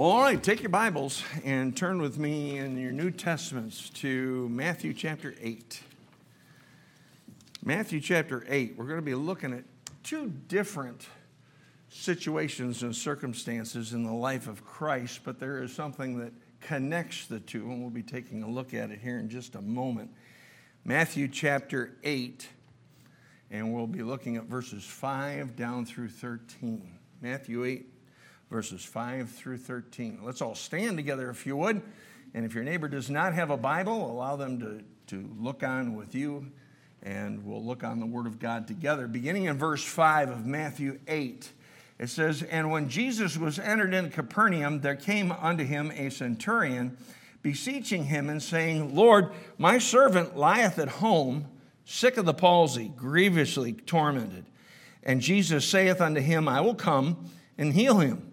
All right, take your Bibles and turn with me in your New Testaments to Matthew chapter 8. Matthew chapter 8, we're going to be looking at two different situations and circumstances in the life of Christ, but there is something that connects the two, and we'll be taking a look at it here in just a moment. Matthew chapter 8, and we'll be looking at verses 5 down through 13. Matthew 8, verses 5 through 13. Let's all stand together if you would. And if your neighbor does not have a Bible, allow them to, to look on with you, and we'll look on the Word of God together. Beginning in verse 5 of Matthew 8, it says, And when Jesus was entered into Capernaum, there came unto him a centurion, beseeching him and saying, Lord, my servant lieth at home, sick of the palsy, grievously tormented. And Jesus saith unto him, I will come and heal him.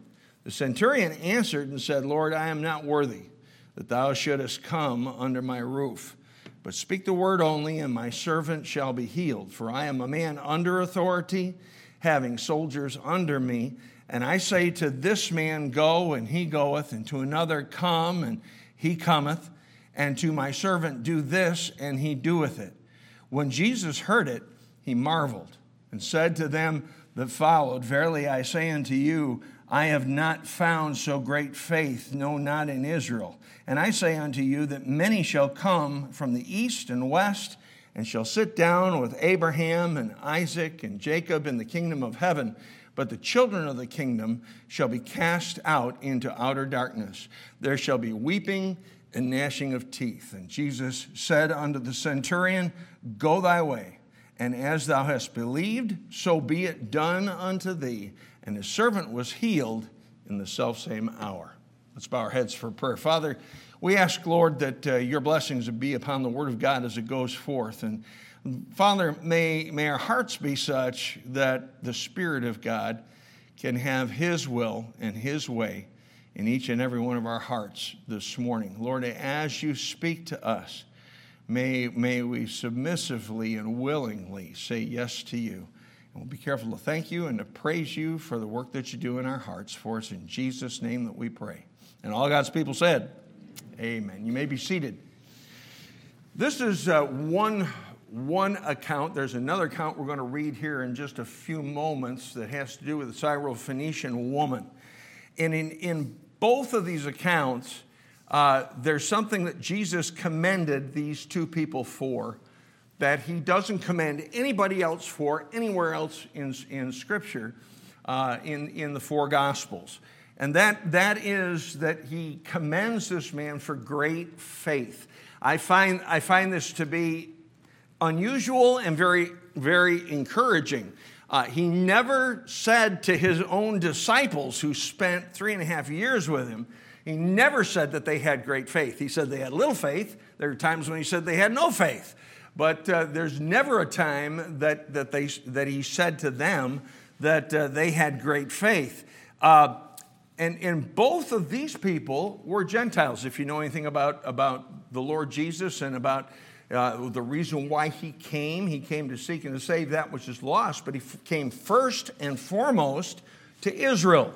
The centurion answered and said, Lord, I am not worthy that thou shouldest come under my roof. But speak the word only, and my servant shall be healed. For I am a man under authority, having soldiers under me. And I say to this man, Go, and he goeth, and to another, Come, and he cometh, and to my servant, Do this, and he doeth it. When Jesus heard it, he marveled, and said to them that followed, Verily I say unto you, I have not found so great faith, no, not in Israel. And I say unto you that many shall come from the east and west and shall sit down with Abraham and Isaac and Jacob in the kingdom of heaven. But the children of the kingdom shall be cast out into outer darkness. There shall be weeping and gnashing of teeth. And Jesus said unto the centurion, Go thy way, and as thou hast believed, so be it done unto thee and his servant was healed in the selfsame hour. Let's bow our heads for prayer. Father, we ask, Lord, that uh, your blessings would be upon the word of God as it goes forth. And Father, may, may our hearts be such that the Spirit of God can have his will and his way in each and every one of our hearts this morning. Lord, as you speak to us, may, may we submissively and willingly say yes to you. We'll be careful to thank you and to praise you for the work that you do in our hearts for it's In Jesus' name that we pray. And all God's people said, Amen. You may be seated. This is uh, one, one account. There's another account we're going to read here in just a few moments that has to do with the Syrophoenician woman. And in, in both of these accounts, uh, there's something that Jesus commended these two people for that he doesn't commend anybody else for anywhere else in, in Scripture, uh, in, in the four Gospels. And that, that is that he commends this man for great faith. I find, I find this to be unusual and very, very encouraging. Uh, he never said to his own disciples who spent three and a half years with him, he never said that they had great faith. He said they had little faith. There are times when he said they had no faith. But uh, there's never a time that, that, they, that he said to them that uh, they had great faith. Uh, and, and both of these people were Gentiles. If you know anything about, about the Lord Jesus and about uh, the reason why he came, he came to seek and to save that which is lost, but he f- came first and foremost to Israel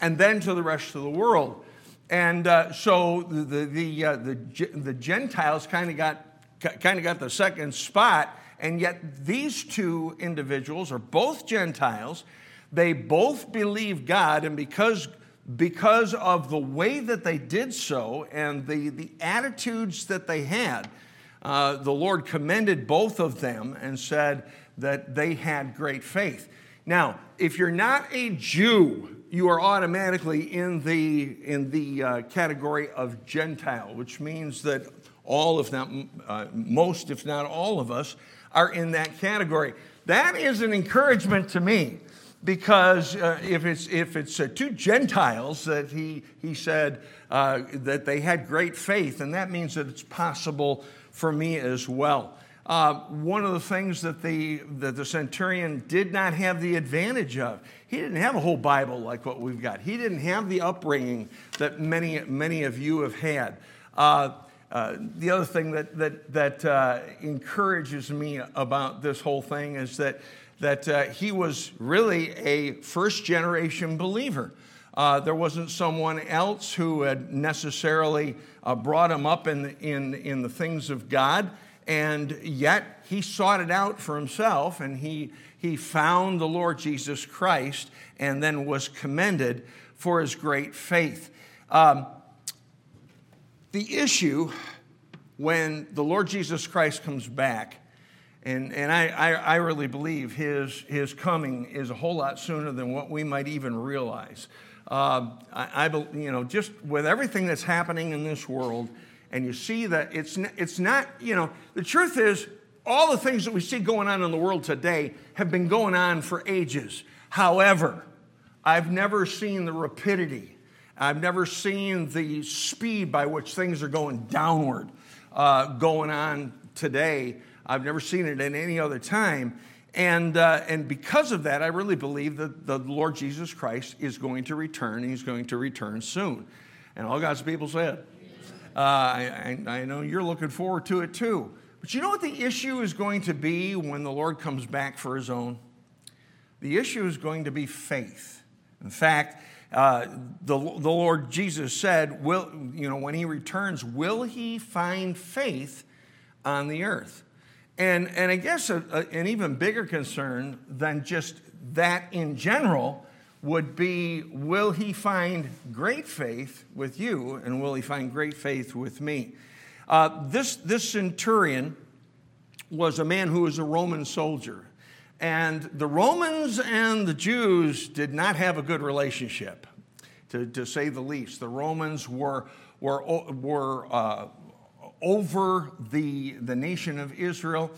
and then to the rest of the world. And uh, so the, the, uh, the, the Gentiles kind of got kind of got the second spot. And yet, these two individuals are both Gentiles. They both believe God, and because, because of the way that they did so and the, the attitudes that they had, uh, the Lord commended both of them and said that they had great faith. Now, if you're not a Jew, you are automatically in the, in the uh, category of Gentile, which means that all, if not uh, most, if not all of us, are in that category. That is an encouragement to me because uh, if it's, if it's uh, two Gentiles that he, he said uh, that they had great faith, and that means that it's possible for me as well. Uh, one of the things that the, that the centurion did not have the advantage of, he didn't have a whole Bible like what we've got. He didn't have the upbringing that many, many of you have had. Uh, the other thing that, that, that uh, encourages me about this whole thing is that, that uh, he was really a first generation believer. Uh, there wasn't someone else who had necessarily uh, brought him up in, in, in the things of God. And yet he sought it out for himself and he, he found the Lord Jesus Christ and then was commended for his great faith. Um, the issue when the Lord Jesus Christ comes back, and, and I, I, I, really believe his, his coming is a whole lot sooner than what we might even realize. Uh, I, I, you know, just with everything that's happening in this world, and you see that it's, it's not, you know, the truth is, all the things that we see going on in the world today have been going on for ages. However, I've never seen the rapidity, I've never seen the speed by which things are going downward uh, going on today. I've never seen it in any other time. And, uh, and because of that, I really believe that the Lord Jesus Christ is going to return, and he's going to return soon. And all God's people said, uh, I, I know you're looking forward to it too. But you know what the issue is going to be when the Lord comes back for his own? The issue is going to be faith. In fact, uh, the, the Lord Jesus said, will, you know, when he returns, will he find faith on the earth? And, and I guess a, a, an even bigger concern than just that in general would be will he find great faith with you and will he find great faith with me? Uh, this, this centurion was a man who was a Roman soldier. And the Romans and the Jews did not have a good relationship, to, to say the least. The Romans were, were, were uh, over the, the nation of Israel,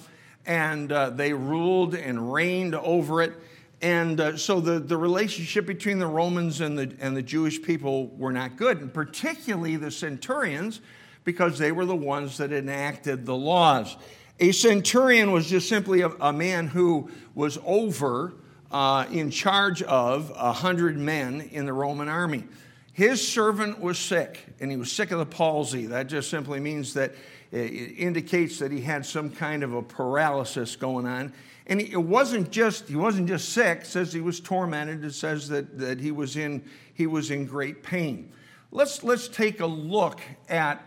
and uh, they ruled and reigned over it. And uh, so the, the relationship between the Romans and the, and the Jewish people were not good, and particularly the centurions, because they were the ones that enacted the laws. A centurion was just simply a, a man who was over, uh, in charge of a hundred men in the Roman army. His servant was sick, and he was sick of the palsy. That just simply means that it indicates that he had some kind of a paralysis going on. And it wasn't just he wasn't just sick. Says he was tormented. It says that, that he was in he was in great pain. Let's let's take a look at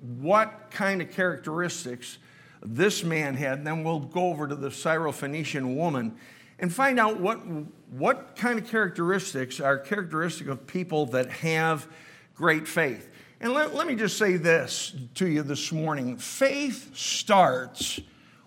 what kind of characteristics this man had. And then we'll go over to the Syrophoenician woman and find out what, what kind of characteristics are characteristic of people that have great faith. And let, let me just say this to you this morning faith starts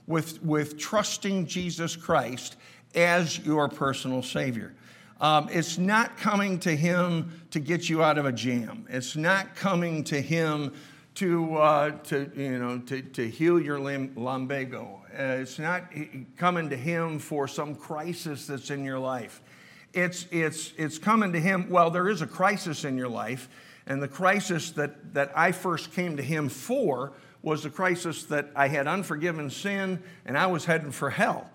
with, with trusting Jesus Christ as your personal Savior. Um, it's not coming to Him to get you out of a jam. It's not coming to Him to, uh, to, you know, to, to heal your lumbago. Uh, it's not coming to Him for some crisis that's in your life. It's, it's, it's coming to Him, well, there is a crisis in your life, and the crisis that, that I first came to Him for was the crisis that I had unforgiven sin and I was heading for hell.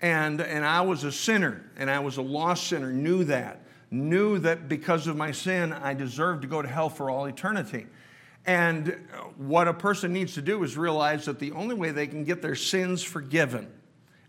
And, and I was a sinner, and I was a lost sinner, knew that. Knew that because of my sin, I deserved to go to hell for all eternity. And what a person needs to do is realize that the only way they can get their sins forgiven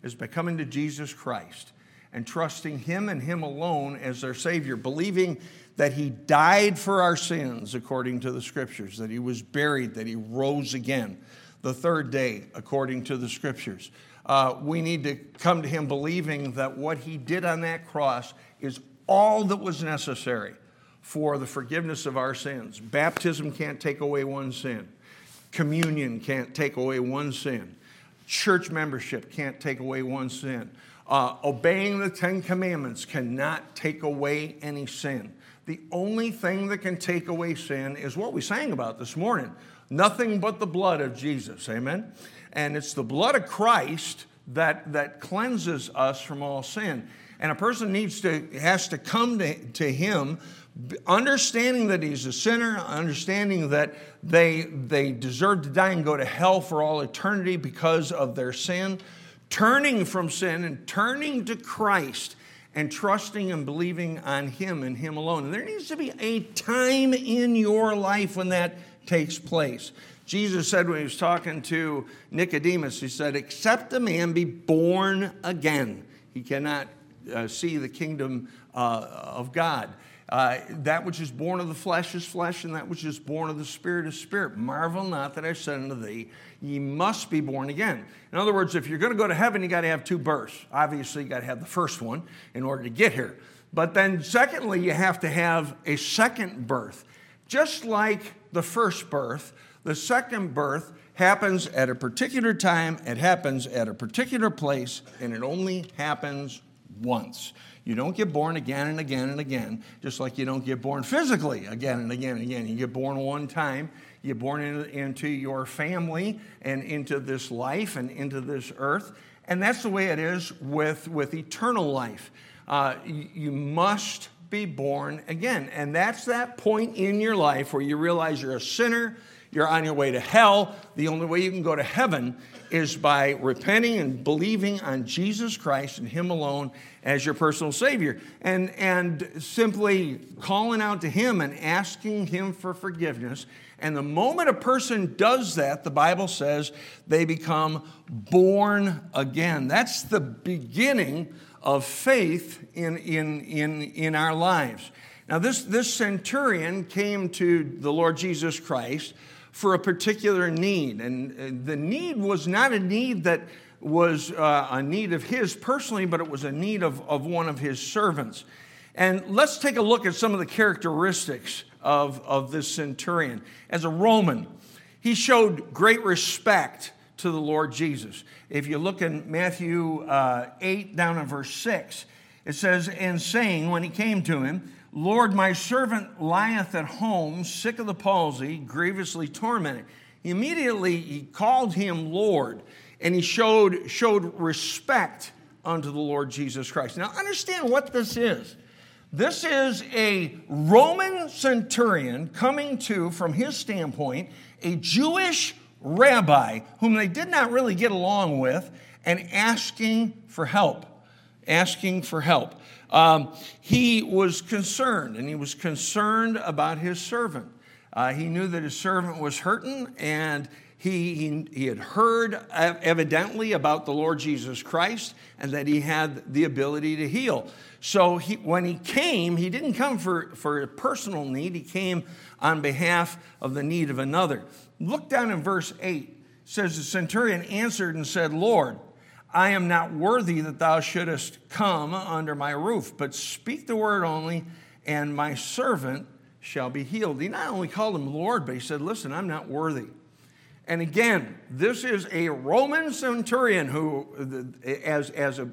is by coming to Jesus Christ and trusting Him and Him alone as their Savior, believing that He died for our sins according to the Scriptures, that He was buried, that He rose again the third day according to the Scriptures. Uh, we need to come to Him believing that what He did on that cross is all that was necessary for the forgiveness of our sins. Baptism can't take away one sin, communion can't take away one sin, church membership can't take away one sin. Uh, obeying the Ten Commandments cannot take away any sin. The only thing that can take away sin is what we sang about this morning nothing but the blood of Jesus. Amen? And it's the blood of Christ that, that cleanses us from all sin. And a person needs to, has to come to, to Him understanding that he's a sinner, understanding that they, they deserve to die and go to hell for all eternity because of their sin, turning from sin and turning to Christ and trusting and believing on him and him alone. And there needs to be a time in your life when that takes place. Jesus said when he was talking to Nicodemus, he said, Except a man be born again, he cannot uh, see the kingdom uh, of God. Uh, that which is born of the flesh is flesh, and that which is born of the spirit is spirit. Marvel not that I said unto thee, ye must be born again. In other words, if you're going to go to heaven, you got to have two births. Obviously, you got to have the first one in order to get here. But then, secondly, you have to have a second birth. Just like the first birth, the second birth happens at a particular time, it happens at a particular place, and it only happens once. You don't get born again and again and again, just like you don't get born physically again and again and again. You get born one time, you're born in, into your family and into this life and into this earth. And that's the way it is with, with eternal life. Uh, you, you must be born again. And that's that point in your life where you realize you're a sinner, you're on your way to hell. The only way you can go to heaven is by repenting and believing on Jesus Christ and Him alone as your personal Savior. And, and simply calling out to Him and asking Him for forgiveness. And the moment a person does that, the Bible says they become born again. That's the beginning of faith in, in, in, in our lives. Now, this, this centurion came to the Lord Jesus Christ for a particular need. And the need was not a need that was uh, a need of his personally, but it was a need of, of one of his servants. And let's take a look at some of the characteristics of, of this centurion. As a Roman, he showed great respect to the Lord Jesus. If you look in Matthew uh, 8, down in verse 6, it says, And saying, when he came to him, Lord, my servant lieth at home, sick of the palsy, grievously tormented. Immediately he called him Lord, and he showed, showed respect unto the Lord Jesus Christ. Now, understand what this is. This is a Roman centurion coming to, from his standpoint, a Jewish rabbi whom they did not really get along with and asking for help. Asking for help. Um, he was concerned, and he was concerned about his servant. Uh, he knew that his servant was hurting, and he, he, he had heard evidently about the Lord Jesus Christ and that he had the ability to heal. So he, when he came, he didn't come for, for a personal need, he came on behalf of the need of another. Look down in verse 8. It says, The centurion answered and said, Lord, I am not worthy that thou shouldest come under my roof, but speak the word only, and my servant shall be healed. He not only called him Lord, but he said, Listen, I'm not worthy. And again, this is a Roman centurion who, as, as, a,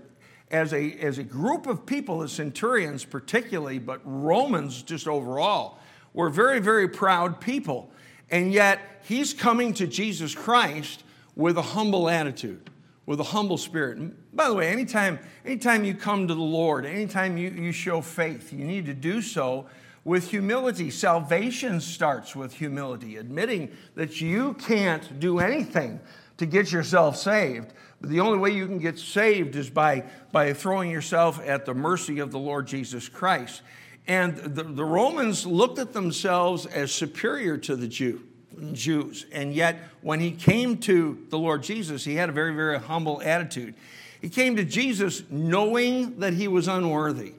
as, a, as a group of people, the centurions particularly, but Romans just overall, were very, very proud people. And yet, he's coming to Jesus Christ with a humble attitude with a humble spirit. And by the way, anytime, anytime you come to the Lord, anytime you, you show faith, you need to do so with humility. Salvation starts with humility, admitting that you can't do anything to get yourself saved. But the only way you can get saved is by, by throwing yourself at the mercy of the Lord Jesus Christ. And the, the Romans looked at themselves as superior to the Jew. Jews. And yet, when he came to the Lord Jesus, he had a very, very humble attitude. He came to Jesus knowing that he was unworthy,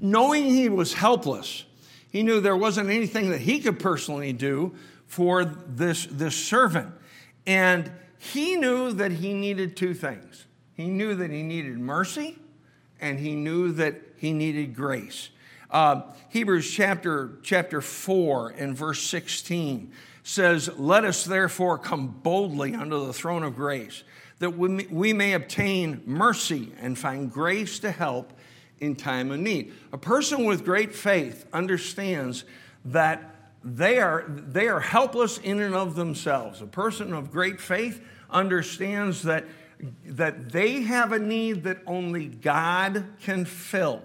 knowing he was helpless. He knew there wasn't anything that he could personally do for this, this servant. And he knew that he needed two things he knew that he needed mercy, and he knew that he needed grace. Uh, Hebrews chapter, chapter 4 and verse 16 says, Let us therefore come boldly unto the throne of grace, that we may obtain mercy and find grace to help in time of need. A person with great faith understands that they are, they are helpless in and of themselves. A person of great faith understands that, that they have a need that only God can fill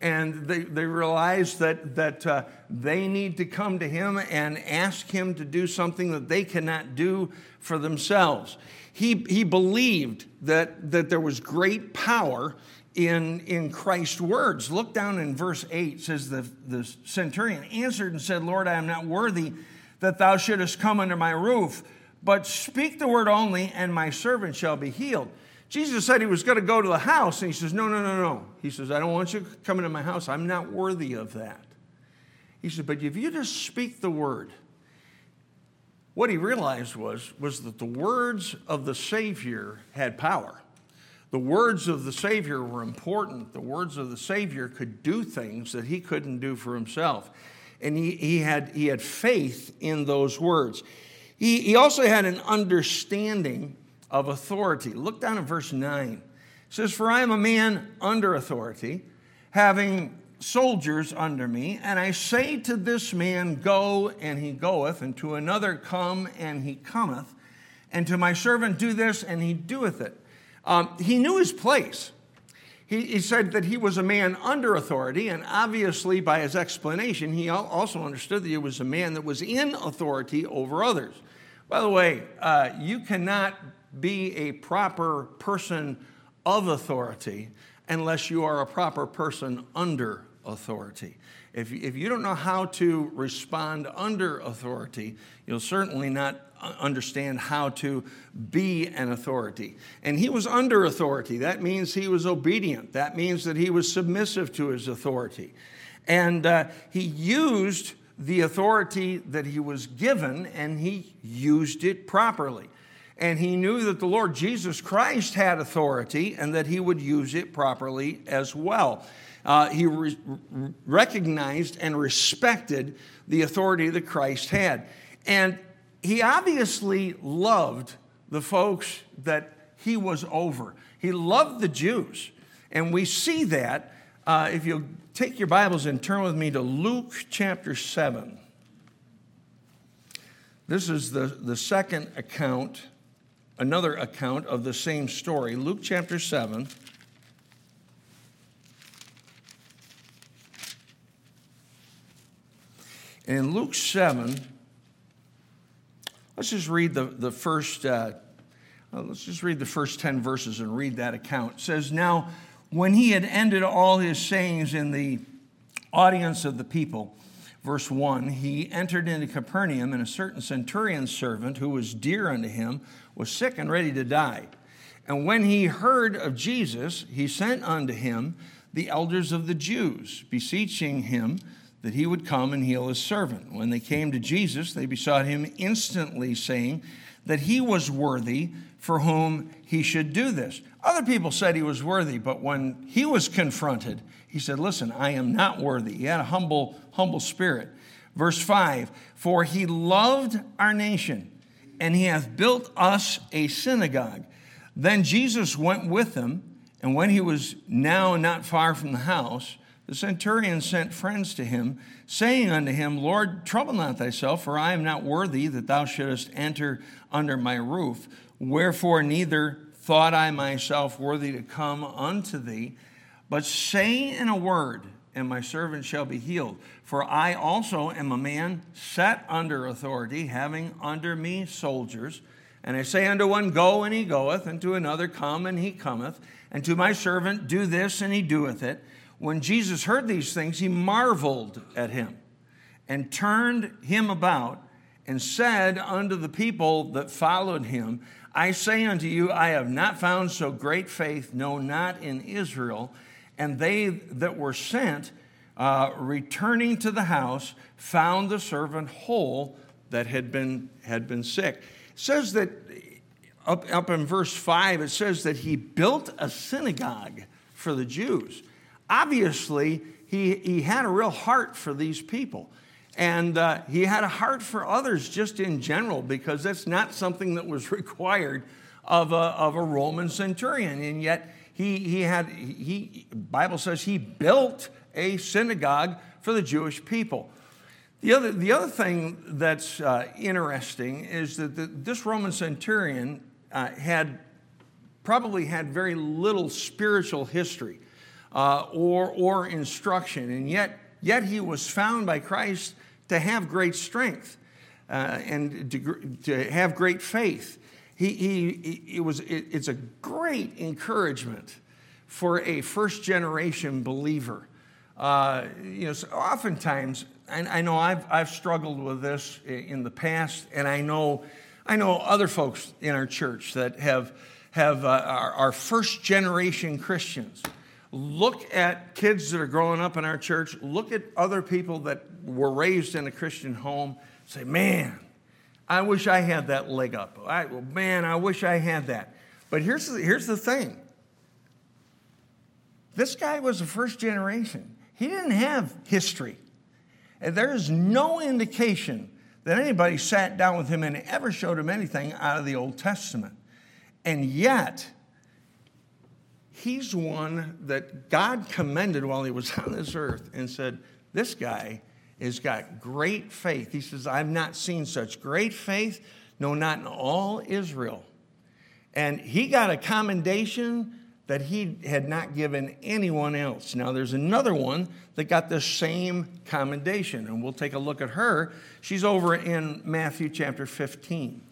and they, they realize that, that uh, they need to come to him and ask him to do something that they cannot do for themselves. He, he believed that, that there was great power in, in Christ's words. Look down in verse 8, says the, the centurion answered and said, Lord, I am not worthy that thou shouldest come under my roof, but speak the word only, and my servant shall be healed. Jesus said he was going to go to the house, and he says, No, no, no, no. He says, I don't want you coming to my house. I'm not worthy of that. He said, But if you just speak the word, what he realized was, was that the words of the Savior had power. The words of the Savior were important. The words of the Savior could do things that he couldn't do for himself. And he, he, had, he had faith in those words. He, he also had an understanding of authority. Look down at verse 9. It says, For I am a man under authority, having soldiers under me, and I say to this man, Go, and he goeth, and to another, Come, and he cometh, and to my servant, Do this, and he doeth it. Um, he knew his place. He, he, said that he was a man under authority, and obviously, by his explanation, he also understood that he was a man that was in authority over others. By the way, uh, you cannot be a proper person of authority unless you are a proper person under authority. If, if you don't know how to respond under authority, you'll certainly not understand how to be an authority. And he was under authority. That means he was obedient. That means that he was submissive to his authority. And uh, he used the authority that he was given and he used it properly. And he knew that the Lord Jesus Christ had authority and that he would use it properly as well. Uh, he re- recognized and respected the authority that Christ had. And he obviously loved the folks that he was over. He loved the Jews. And we see that uh, if you take your Bibles and turn with me to Luke chapter 7. This is the, the second account another account of the same story, Luke chapter 7. And in Luke 7, let's just read the, the first, uh, uh let's just read the first 10 verses and read that account. It says, Now, when he had ended all his sayings in the audience of the people, verse 1, he entered into Capernaum, and a certain centurion's servant who was dear unto him was sick and ready to die. And when he heard of Jesus, he sent unto him the elders of the Jews, beseeching him that he would come and heal his servant. When they came to Jesus, they besought him instantly, saying that he was worthy for whom he should do this. Other people said he was worthy, but when he was confronted, he said, Listen, I am not worthy. He had a humble, humble spirit. Verse 5 For he loved our nation and he hath built us a synagogue. Then Jesus went with them, and when he was now not far from the house, the centurion sent friends to him, saying unto him, Lord, trouble not thyself, for I am not worthy that thou shouldest enter under my roof. Wherefore, neither thought I myself worthy to come unto thee, but say in a word, and my servant shall be healed. For I also am a man set under authority, having under me soldiers. And I say unto one, Go, and he goeth, and to another, Come, and he cometh, and to my servant, Do this, and he doeth it. When Jesus heard these things, he marveled at him, and turned him about, and said unto the people that followed him, I say unto you, I have not found so great faith, no, not in Israel. And they that were sent, uh, returning to the house, found the servant whole that had been, had been sick. It says that up, up in verse 5, it says that he built a synagogue for the Jews. Obviously, he, he had a real heart for these people. And uh, he had a heart for others just in general because that's not something that was required of a, of a Roman centurion. And yet, he, he had, he, Bible says he built a synagogue for the Jewish people. The other, the other thing that's uh, interesting is that the, this Roman centurion uh, had probably had very little spiritual history uh, or, or instruction, and yet, yet he was found by Christ to have great strength uh, and to, to have great faith he, he, it was, it, it's a great encouragement for a first generation believer. Uh, you know, so oftentimes, and I know I've, I've struggled with this in the past, and I know, I know other folks in our church that have, have uh, are, are first generation Christians. Look at kids that are growing up in our church, look at other people that were raised in a Christian home say, man, I wish I had that leg up. I, well, man, I wish I had that. But here's the, here's the thing this guy was a first generation, he didn't have history. And there's no indication that anybody sat down with him and ever showed him anything out of the Old Testament. And yet, he's one that God commended while he was on this earth and said, This guy has got great faith. He says, I've not seen such great faith, no, not in all Israel. And he got a commendation that he had not given anyone else. Now, there's another one that got the same commendation, and we'll take a look at her. She's over in Matthew chapter 15.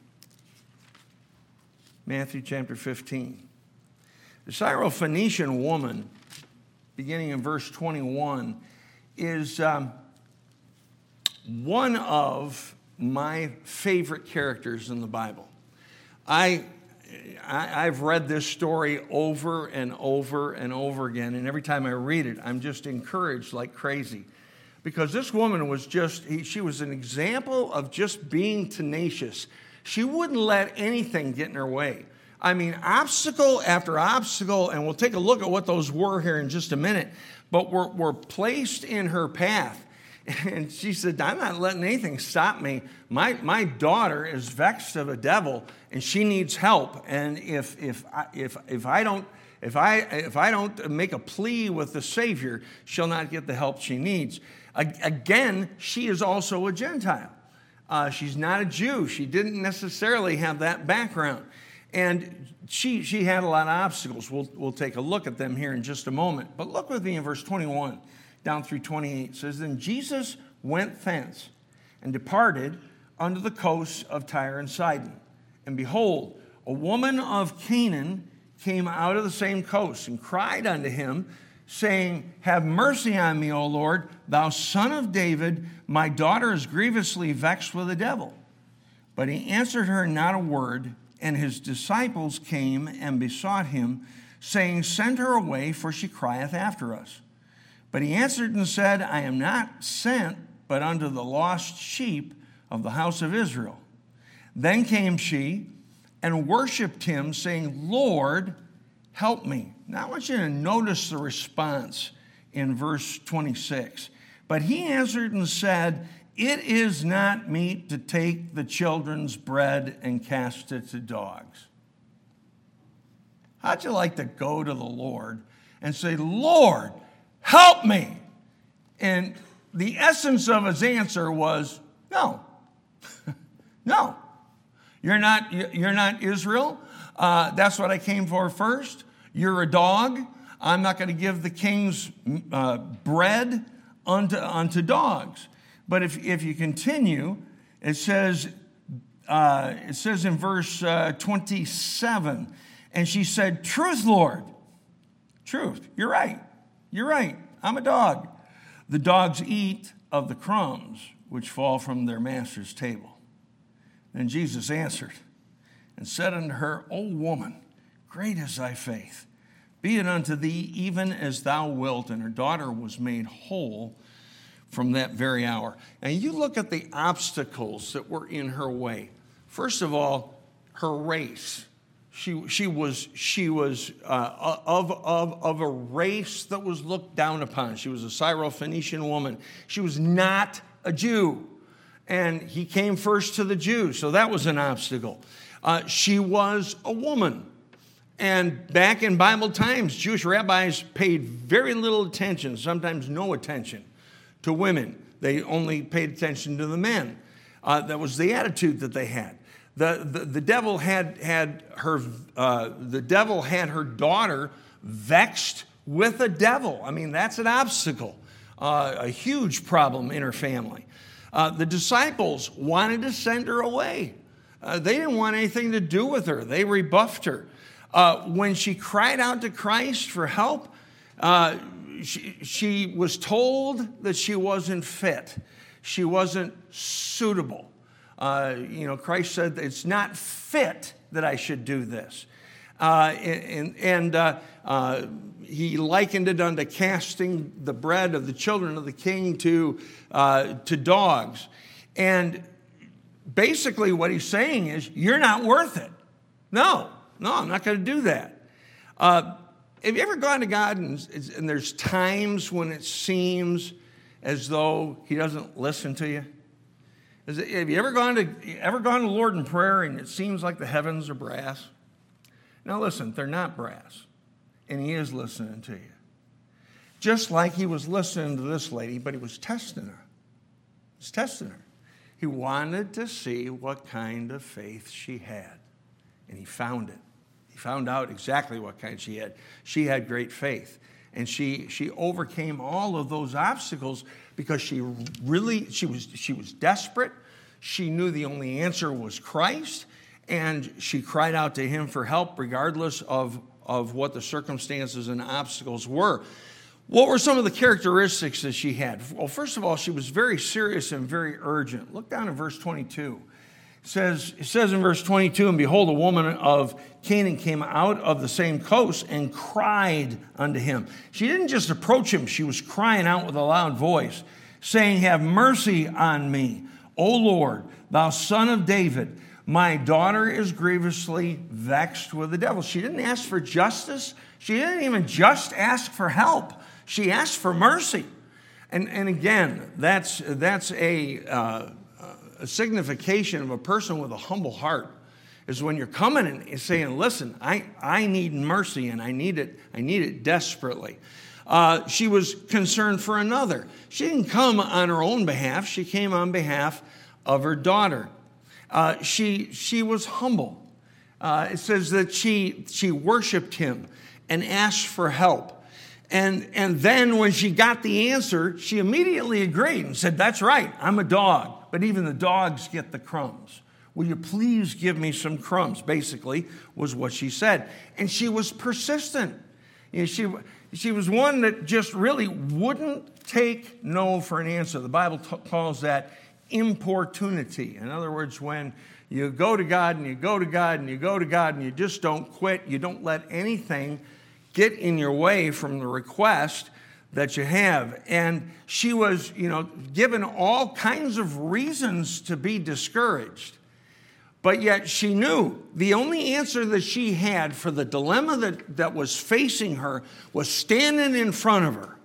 Matthew chapter 15. The Syrophoenician woman, beginning in verse 21, is um, one of my favorite characters in the Bible. I, I, have read this story over and over and over again, and every time I read it, I'm just encouraged like crazy. Because this woman was just, she was an example of just being tenacious. She wouldn't let anything get in her way. I mean, obstacle after obstacle, and we'll take a look at what those were here in just a minute, but were, were placed in her path. And she said, I'm not letting anything stop me. My, my daughter is vexed of a devil and she needs help. And if, if, I, if, if, I don't, if, I, if I don't make a plea with the Savior, she'll not get the help she needs. Again, she is also a Gentile. Uh, she's not a Jew. She didn't necessarily have that background. And she, she had a lot of obstacles. We'll, we'll take a look at them here in just a moment. But look with me in verse 21 down through 28. Says, Then Jesus went thence and departed unto the coasts of Tyre and Sidon. And behold, a woman of Canaan came out of the same coast and cried unto him, saying, Have mercy on me, O Lord, thou son of David. My daughter is grievously vexed with the devil. But he answered her not a word, and his disciples came and besought him, saying, Send her away, for she crieth after us. But he answered and said, I am not sent but unto the lost sheep of the house of Israel. Then came she and worshiped him, saying, Lord, help me. Now I want you to notice the response in verse 26. But he answered and said, It is not meet to take the children's bread and cast it to dogs. How'd you like to go to the Lord and say, Lord, Help me. And the essence of his answer was no. no. You're not, you're not Israel. Uh, that's what I came for first. You're a dog. I'm not going to give the king's uh, bread unto, unto dogs. But if, if you continue, it says, uh, it says in verse uh, 27, and she said, Truth, Lord. Truth. You're right. You're right, I'm a dog. The dogs eat of the crumbs which fall from their master's table. Then Jesus answered and said unto her, O woman, great is thy faith. Be it unto thee even as thou wilt. And her daughter was made whole from that very hour. And you look at the obstacles that were in her way. First of all, her race. She, she was, she was uh, of, of, of a race that was looked down upon. She was a Syrophoenician woman. She was not a Jew. And he came first to the Jews, so that was an obstacle. Uh, she was a woman. And back in Bible times, Jewish rabbis paid very little attention, sometimes no attention, to women. They only paid attention to the men. Uh, that was the attitude that they had. The, the, devil had, had her, uh, the devil had her daughter vexed with a devil. I mean, that's an obstacle, uh, a huge problem in her family. Uh, the disciples wanted to send her away. Uh, they didn't want anything to do with her. They rebuffed her. Uh, when she cried out to Christ for help, uh, she, she was told that she wasn't fit. She wasn't suitable. Uh, you know, Christ said, It's not fit that I should do this. Uh, and and uh, uh, he likened it unto casting the bread of the children of the king to, uh, to dogs. And basically, what he's saying is, You're not worth it. No, no, I'm not going to do that. Uh, have you ever gone to God and, and there's times when it seems as though He doesn't listen to you? It, have you ever gone to ever gone to Lord in prayer and it seems like the heavens are brass? Now listen, they're not brass, and He is listening to you. Just like He was listening to this lady, but He was testing her. He was testing her. He wanted to see what kind of faith she had, and He found it. He found out exactly what kind she had. She had great faith and she she overcame all of those obstacles because she really she was she was desperate. She knew the only answer was christ and she cried out to him for help regardless of of what the circumstances and obstacles were. What were some of the characteristics that she had? Well first of all she was very serious and very urgent. Look down at verse 22 says, it says in verse 22 And behold, a woman of Canaan came out of the same coast and cried unto him. She didn't just approach him, she was crying out with a loud voice, saying, Have mercy on me, O Lord, thou son of David. My daughter is grievously vexed with the devil. She didn't ask for justice. She didn't even just ask for help. She asked for mercy. And, and again, that's, that's a, uh, a signification of a person with a humble heart is when you're coming and saying, listen, I, I need mercy and I need it, I need it desperately. Uh, she was concerned for another. She didn't come on her own behalf, she came on behalf of her daughter. Uh, she, she was humble. Uh, it says that she, she worshiped him and asked for help. And, and then when she got the answer, she immediately agreed and said, That's right, I'm a dog but even the dogs get the crumbs. Will you please give me some crumbs? Basically, was what she said. And she was persistent. You know, she, she was one that just really wouldn't take no for an answer. The Bible t- calls that importunity. In other words, when you go to God and you go to God and you go to God and you just don't quit, you don't let anything get in your way from the request, that you have. And she was, you know, given all kinds of reasons to be discouraged. But yet she knew the only answer that she had for the dilemma that, that was facing her was standing in front of her.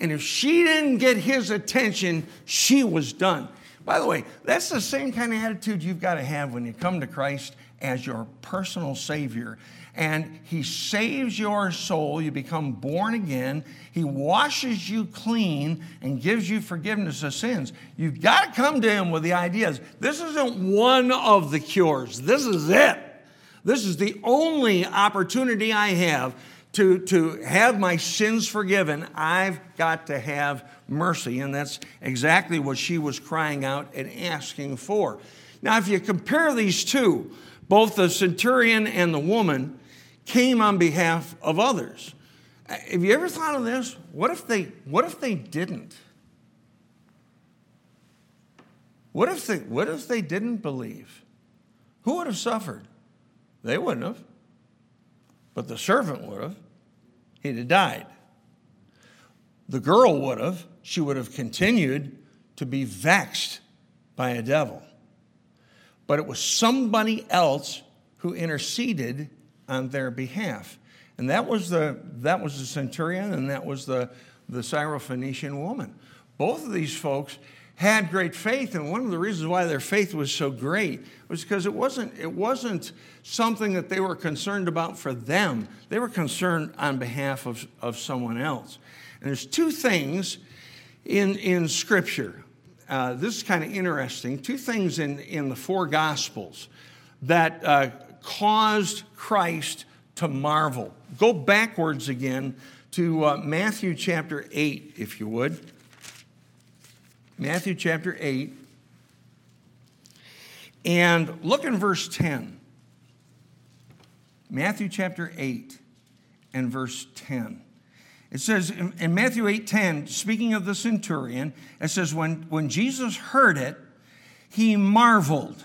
And if she didn't get his attention, she was done. By the way, that's the same kind of attitude you've got to have when you come to Christ as your personal Savior and He saves your soul. You become born again. He washes you clean and gives you forgiveness of sins. You've got to come to Him with the ideas. This isn't one of the cures, this is it. This is the only opportunity I have to, to have my sins forgiven. I've got to have mercy. And that's exactly what she was crying out and asking for. Now, if you compare these two, both the centurion and the woman, came on behalf of others. Have you ever thought of this? What if they, what if they didn't? What if, they, what if they didn't believe? Who would have suffered? They wouldn't have. But the servant would have. He'd have died. The girl would have. She would have continued to be vexed by a devil. But it was somebody else who interceded on their behalf. And that was the, that was the centurion and that was the, the Syrophoenician woman. Both of these folks had great faith, and one of the reasons why their faith was so great was because it wasn't, it wasn't something that they were concerned about for them. They were concerned on behalf of, of someone else. And there's two things in, in Scripture. Uh, this is kind of interesting. Two things in, in the four Gospels that uh, caused Christ to marvel. Go backwards again to uh, Matthew chapter 8, if you would. Matthew chapter 8. And look in verse 10. Matthew chapter 8 and verse 10. It says in Matthew 8:10, speaking of the centurion, it says, when, when Jesus heard it, he marveled.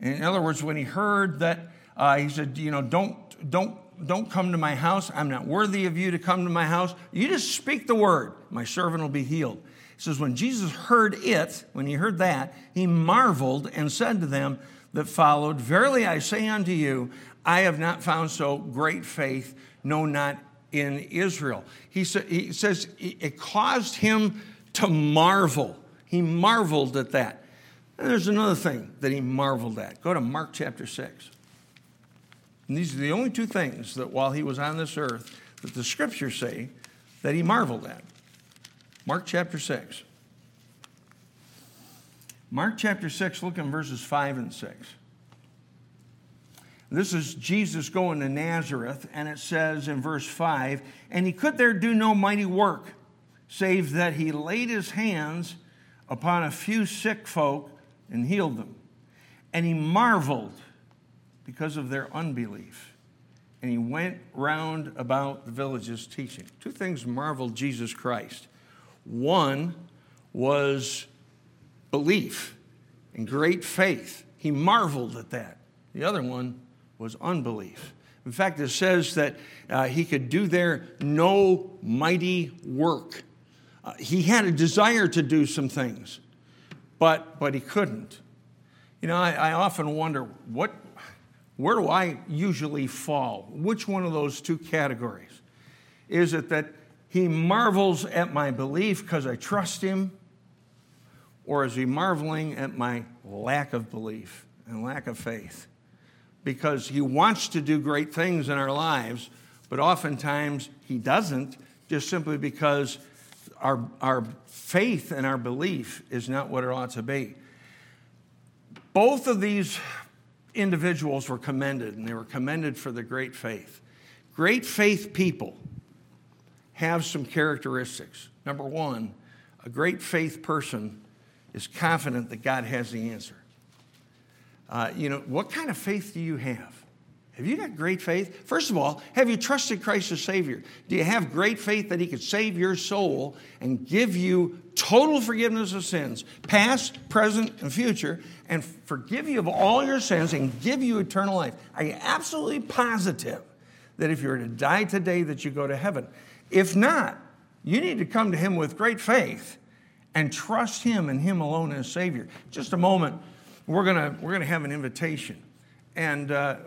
In other words, when he heard that uh, he said, you know, don't, don't, don't come to my house. I'm not worthy of you to come to my house. You just speak the word. My servant will be healed. It says, when Jesus heard it, when he heard that, he marveled and said to them that followed, Verily I say unto you, I have not found so great faith, no, not in Israel. He, sa- he says it caused him to marvel. He marveled at that. And there's another thing that he marveled at. Go to Mark chapter 6. And these are the only two things that while he was on this earth that the scriptures say that he marveled at. Mark chapter 6. Mark chapter 6, look in verses 5 and 6. This is Jesus going to Nazareth, and it says in verse 5 And he could there do no mighty work, save that he laid his hands upon a few sick folk and healed them. And he marveled because of their unbelief. And he went round about the villages teaching. Two things marveled Jesus Christ. One was belief and great faith. He marveled at that. The other one was unbelief. In fact, it says that uh, he could do there no mighty work. Uh, he had a desire to do some things, but, but he couldn't. You know, I, I often wonder what, where do I usually fall? Which one of those two categories? Is it that he marvels at my belief because I trust him? Or is he marveling at my lack of belief and lack of faith? Because he wants to do great things in our lives, but oftentimes he doesn't, just simply because our, our faith and our belief is not what it ought to be. Both of these individuals were commended, and they were commended for the great faith. Great faith people have some characteristics. Number one, a great faith person is confident that God has the answer. Uh, you know, what kind of faith do you have? Have you got great faith? First of all, have you trusted Christ as Savior? Do you have great faith that He could save your soul and give you total forgiveness of sins, past, present, and future, and forgive you of all your sins and give you eternal life? Are you absolutely positive that if you were to die today, that you go to heaven? If not, you need to come to Him with great faith and trust Him and Him alone as Savior. Just a moment, we're gonna we're gonna have an invitation. And uh,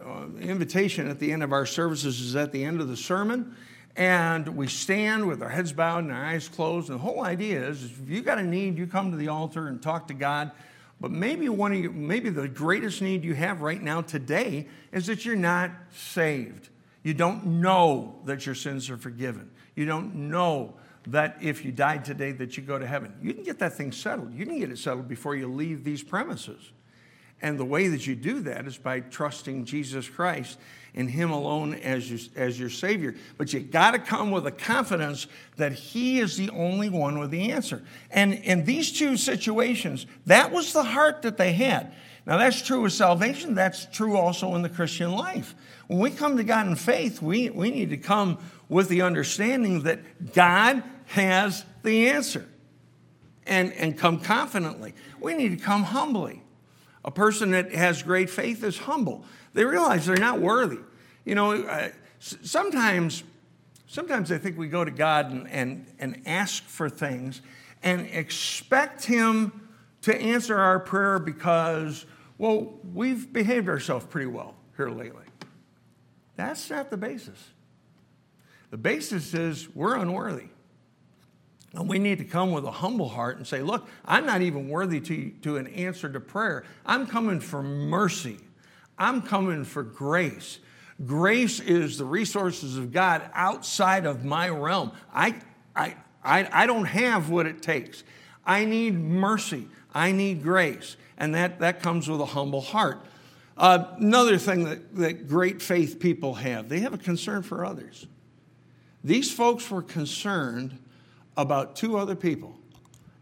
invitation at the end of our services is at the end of the sermon. And we stand with our heads bowed and our eyes closed. And the whole idea is if you got a need, you come to the altar and talk to God. But maybe one of you, maybe the greatest need you have right now today is that you're not saved. You don't know that your sins are forgiven. You don't know that if you died today that you go to heaven. You can get that thing settled. You can get it settled before you leave these premises. And the way that you do that is by trusting Jesus Christ and Him alone as your, as your Savior. But you got to come with a confidence that He is the only one with the answer. And in these two situations, that was the heart that they had. Now, that's true with salvation, that's true also in the Christian life. When we come to God in faith, we, we need to come with the understanding that God has the answer and, and come confidently. We need to come humbly. A person that has great faith is humble. They realize they're not worthy. You know, sometimes, sometimes I think we go to God and, and, and ask for things and expect Him to answer our prayer because, well, we've behaved ourselves pretty well here lately. That's not the basis. The basis is we're unworthy. And we need to come with a humble heart and say, Look, I'm not even worthy to, to an answer to prayer. I'm coming for mercy, I'm coming for grace. Grace is the resources of God outside of my realm. I, I, I, I don't have what it takes. I need mercy, I need grace. And that, that comes with a humble heart. Uh, another thing that, that great faith people have, they have a concern for others. These folks were concerned about two other people.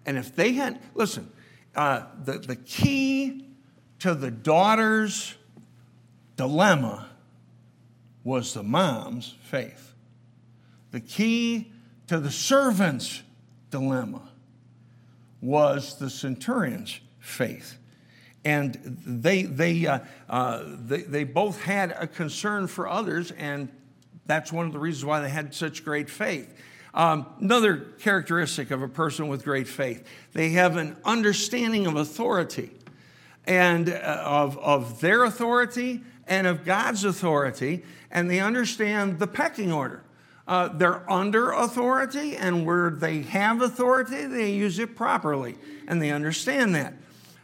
And if they had, listen, uh, the, the key to the daughter's dilemma was the mom's faith. The key to the servant's dilemma was the centurion's faith. And they, they, uh, uh, they, they both had a concern for others, and that's one of the reasons why they had such great faith. Um, another characteristic of a person with great faith, they have an understanding of authority and uh, of, of their authority and of God's authority, and they understand the pecking order. Uh, they're under authority, and where they have authority, they use it properly, and they understand that.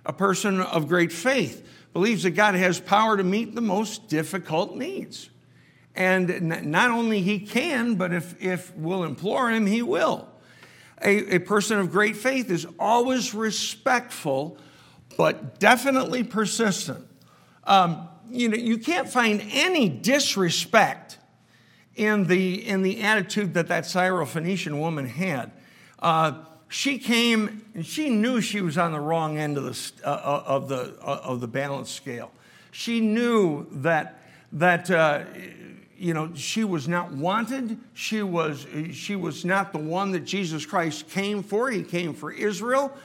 A person of great faith believes that God has power to meet the most difficult needs. And not only he can, but if, if we'll implore him, he will. A, a person of great faith is always respectful, but definitely persistent. Um, you know, you can't find any disrespect in the, in the attitude that that Syrophoenician woman had. Uh, she came and she knew she was on the wrong end of the, uh, uh of the, uh, of the balance scale. She knew that, that uh, you know, she was not wanted. She was, she was not the one that Jesus Christ came for. He came for Israel.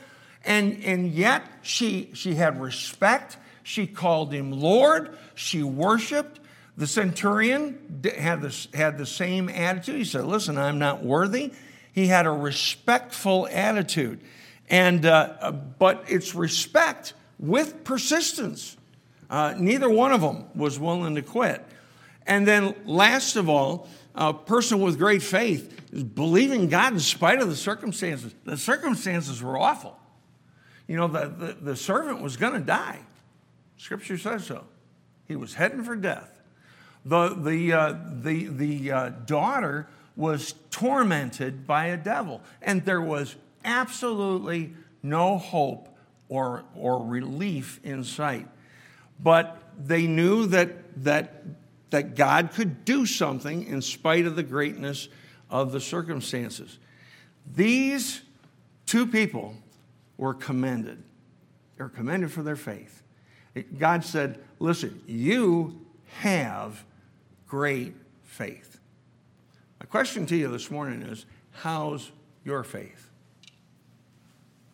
And, and yet she, she had respect. She called him Lord. She worshiped. The centurion had, this, had the same attitude. He said, Listen, I'm not worthy. He had a respectful attitude. And, uh, but it's respect with persistence. Uh, neither one of them was willing to quit. And then, last of all, a person with great faith is believing God in spite of the circumstances. The circumstances were awful. You know, the, the, the servant was going to die. Scripture says so. He was heading for death. The, the, uh, the, the uh, daughter was tormented by a devil, and there was absolutely no hope or, or relief in sight. But they knew that, that that God could do something in spite of the greatness of the circumstances. These two people were commended. They were commended for their faith. God said, Listen, you have great faith. My question to you this morning is How's your faith?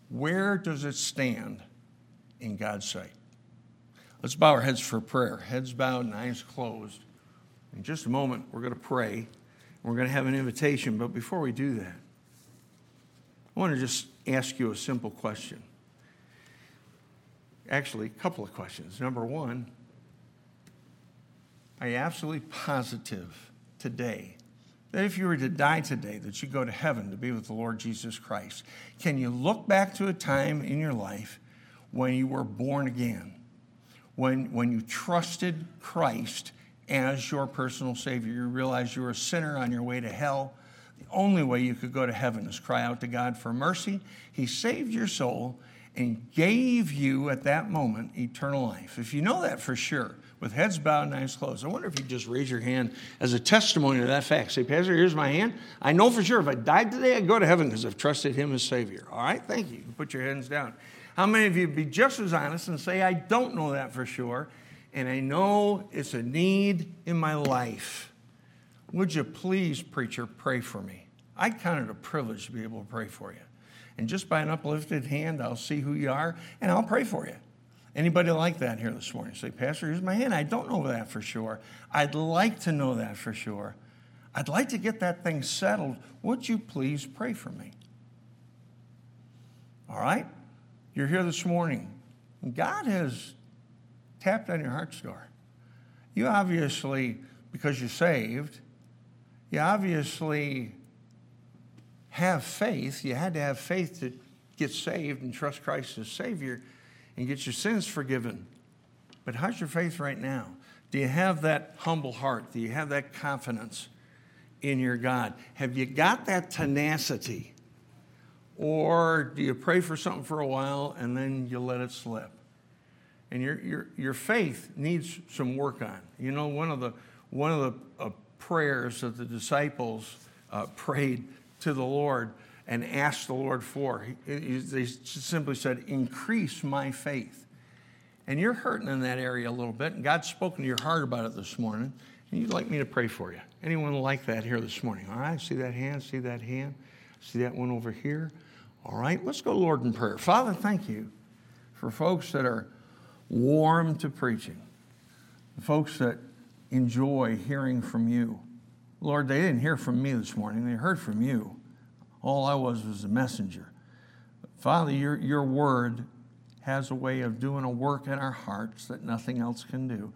Where does it stand in God's sight? Let's bow our heads for prayer. Heads bowed and eyes closed. In just a moment, we're going to pray. and We're going to have an invitation. But before we do that, I want to just ask you a simple question. Actually, a couple of questions. Number one, are you absolutely positive today that if you were to die today, that you go to heaven to be with the Lord Jesus Christ? Can you look back to a time in your life when you were born again, when, when you trusted Christ as your personal Savior. You realize you're a sinner on your way to hell. The only way you could go to heaven is cry out to God for mercy. He saved your soul and gave you at that moment eternal life. If you know that for sure, with heads bowed and eyes closed, I wonder if you just raise your hand as a testimony to that fact. Say, Pastor, here's my hand. I know for sure if I died today, I'd go to heaven because I've trusted Him as Savior. All right, thank you. Put your hands down. How many of you be just as honest and say, I don't know that for sure? And I know it's a need in my life. Would you please, preacher, pray for me? I count it a privilege to be able to pray for you. And just by an uplifted hand, I'll see who you are and I'll pray for you. Anybody like that here this morning? Say, Pastor, here's my hand. I don't know that for sure. I'd like to know that for sure. I'd like to get that thing settled. Would you please pray for me? All right? You're here this morning. God has tapped on your heart's door. You obviously, because you're saved, you obviously have faith. You had to have faith to get saved and trust Christ as Savior and get your sins forgiven. But how's your faith right now? Do you have that humble heart? Do you have that confidence in your God? Have you got that tenacity? Or do you pray for something for a while and then you let it slip? And your, your, your faith needs some work on. You know, one of the, one of the uh, prayers that the disciples uh, prayed to the Lord and asked the Lord for, he, he, they simply said, Increase my faith. And you're hurting in that area a little bit, and God's spoken to your heart about it this morning, and you'd like me to pray for you. Anyone like that here this morning? All right, see that hand, see that hand, see that one over here. All right, let's go, Lord, in prayer. Father, thank you for folks that are warm to preaching, the folks that enjoy hearing from you. Lord, they didn't hear from me this morning, they heard from you. All I was was a messenger. Father, your, your word has a way of doing a work in our hearts that nothing else can do.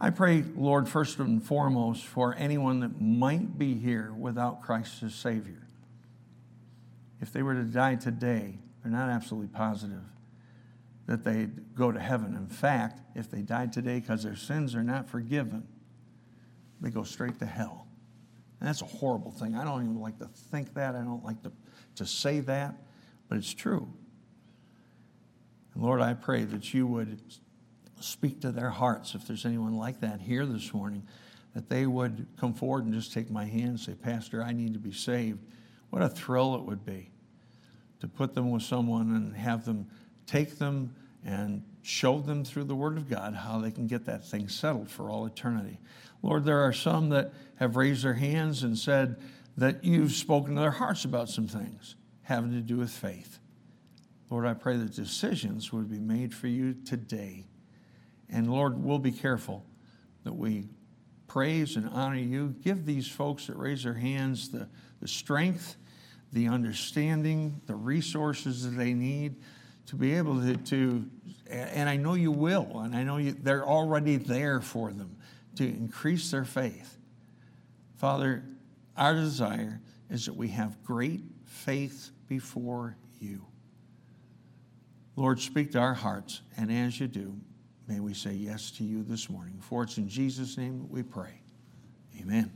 I pray, Lord, first and foremost, for anyone that might be here without Christ as Savior. If they were to die today, they're not absolutely positive that they'd go to heaven. In fact, if they died today because their sins are not forgiven, they go straight to hell. And that's a horrible thing. I don't even like to think that. I don't like to, to say that, but it's true. And Lord, I pray that you would speak to their hearts if there's anyone like that here this morning, that they would come forward and just take my hand and say, Pastor, I need to be saved. What a thrill it would be to put them with someone and have them take them and show them through the Word of God how they can get that thing settled for all eternity. Lord, there are some that have raised their hands and said that you've spoken to their hearts about some things having to do with faith. Lord, I pray that decisions would be made for you today. And Lord, we'll be careful that we praise and honor you. Give these folks that raise their hands the, the strength, the understanding, the resources that they need to be able to, to and I know you will, and I know you, they're already there for them to increase their faith. Father, our desire is that we have great faith before you. Lord, speak to our hearts, and as you do, may we say yes to you this morning. For it's in Jesus' name that we pray. Amen.